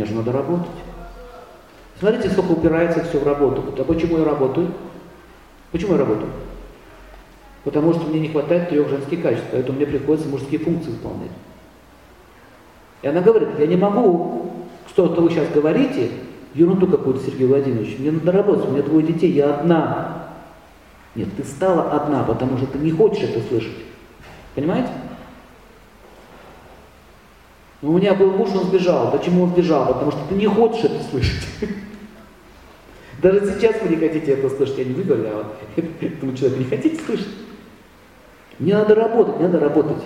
мне же надо работать. Смотрите, сколько упирается все в работу. А почему я работаю? Почему я работаю? Потому что мне не хватает трех женских качеств, поэтому мне приходится мужские функции выполнять. И она говорит, я не могу, что, что вы сейчас говорите, ерунду какую-то, Сергей Владимирович, мне надо работать, у меня двое детей, я одна. Нет, ты стала одна, потому что ты не хочешь это слышать. Понимаете? У меня был муж, он сбежал. Почему он сбежал? Потому что ты не хочешь это слышать. Даже сейчас вы не хотите это слышать. Я не вы говорю, а вот этому человеку не хотите слышать. Мне надо работать, мне надо работать.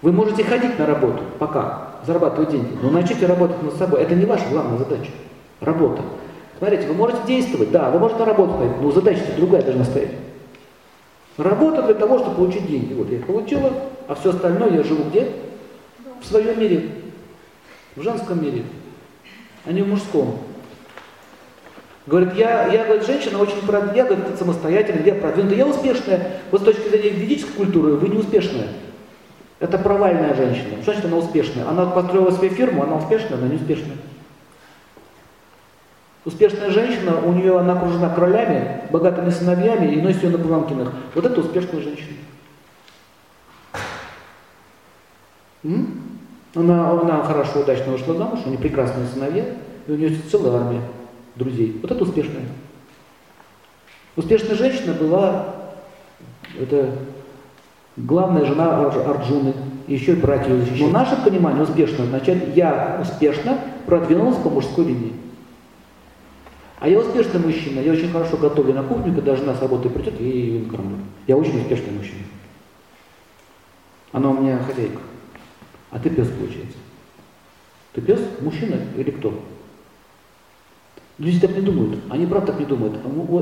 Вы можете ходить на работу, пока, зарабатывать деньги, но начните работать над собой. Это не ваша главная задача. Работа. Смотрите, вы можете действовать, да, вы можете на работу ходить, но задача другая должна стоять. Работа для того, чтобы получить деньги. Вот я их получила, а все остальное я живу где? В своем мире. В женском мире, а не в мужском. Говорит, я, я говорит, женщина очень продвинутая, я говорит, самостоятельная, я продвинутая, я успешная. Вот с точки зрения ведической культуры вы не успешная. Это провальная женщина. Значит она успешная? Она построила свою фирму, она успешная, она не успешная. Успешная женщина, у нее она окружена королями, богатыми сыновьями и носит ее на паланкинах. Вот это успешная женщина. Она, она хорошо, удачно вышла замуж, у нее прекрасные сыновья, и у нее целая армия друзей. Вот это успешная. Успешная женщина была, это главная жена Арджуны, еще и братья ее защищали. Но наше понимание успешно означает, я успешно продвинулась по мужской линии. А я успешный мужчина, я очень хорошо готовлю на кухню, когда жена с работы придет, я ее накормлю. Я очень успешный мужчина. Она у меня хозяйка. А ты пес, получается. Ты пес, мужчина или кто? Люди так не думают. Они правда так не думают.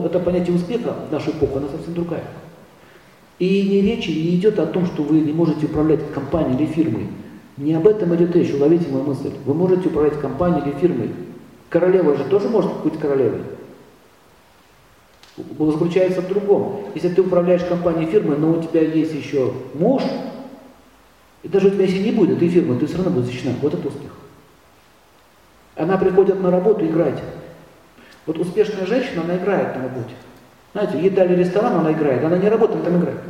Это понятие успеха в нашу эпоху, она совсем другая. И не речи не идет о том, что вы не можете управлять компанией или фирмой. Не об этом идет речь, уловите мою мысль. Вы можете управлять компанией или фирмой. Королева же тоже может быть королевой. Заключается в другом. Если ты управляешь компанией фирмой, но у тебя есть еще муж, и даже у тебя если не будет этой фирмы, ты все равно будешь защищена. Вот это успех. Она приходит на работу играть. Вот успешная женщина, она играет на работе. Знаете, ей дали ресторан, она играет. Она не работает, там играет.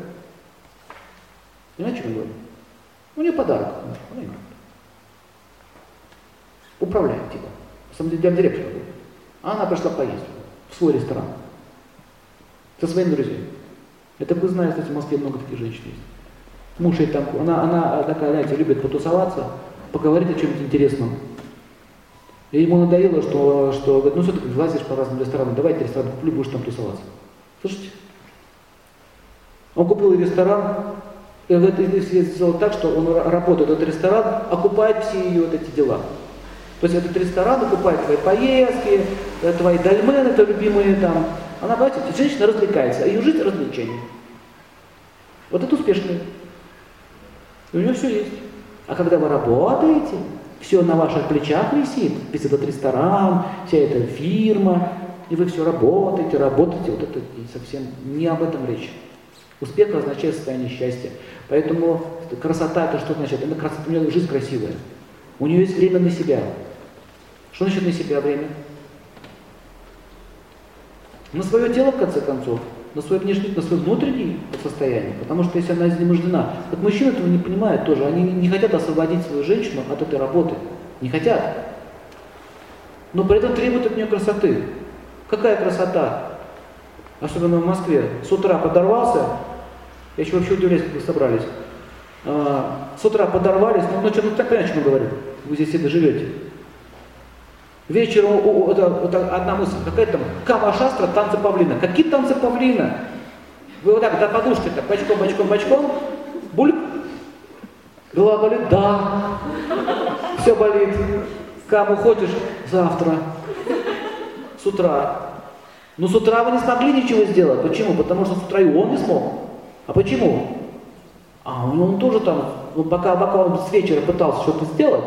Понимаете, о чем я говорю? У нее подарок. Она играет. Управляет, типа. На самом деле, директор был. А она пошла поесть в свой ресторан. Со своими друзьями. Это вы знаете, кстати, в Москве много таких женщин есть. Муж ей там, она, она такая, знаете, любит потусоваться, поговорить о чем-нибудь интересном. И ему надоело, что, что говорит, ну все-таки лазишь по разным ресторанам, давайте ресторан куплю, будешь там тусоваться. Слышите? Он купил ресторан, и в этой сделал так, что он работает, этот ресторан окупает все ее вот эти дела. То есть этот ресторан окупает твои поездки, э, твои дольмены, это любимые там. Она, понимаете, женщина развлекается, а ее жизнь развлечение. Вот это успешный. У нее все есть. А когда вы работаете, все на ваших плечах висит, весь этот ресторан, вся эта фирма, и вы все работаете, работаете, вот это совсем не об этом речь. Успех означает состояние счастья. Поэтому красота это что значит? Это красота, у нее жизнь красивая. У нее есть время на себя. Что значит на себя время? На свое тело, в конце концов, на свой внешний, на свое внутреннее состояние. Потому что если она изнемождена, вот мужчины этого не понимают тоже, они не хотят освободить свою женщину от этой работы. Не хотят. Но при этом требуют от нее красоты. Какая красота? Особенно в Москве. С утра подорвался, я еще вообще удивляюсь, как вы собрались. А, с утра подорвались, ну, ночью, ну так понятно, о чем мы говорим. Вы здесь себе живете. Вечером о, о, это, это одна мысль, какая там кама шастра, танцы павлина. Какие танцы павлина? Вы вот так до подушки, так бочком, бочком, бочком, бульк, голова болит, да, все болит. Каму ходишь завтра, с утра. Но с утра вы не смогли ничего сделать. Почему? Потому что с утра и он не смог. А почему? А он тоже там, ну, пока, пока он с вечера пытался что-то сделать,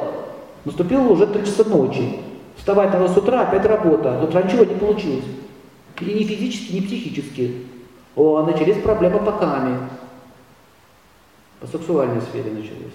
наступило уже 3 часа ночи. Вставать надо с утра, опять работа. Но ничего не получилось. И ни физически, ни психически. О, начались проблемы по каме. По сексуальной сфере начались.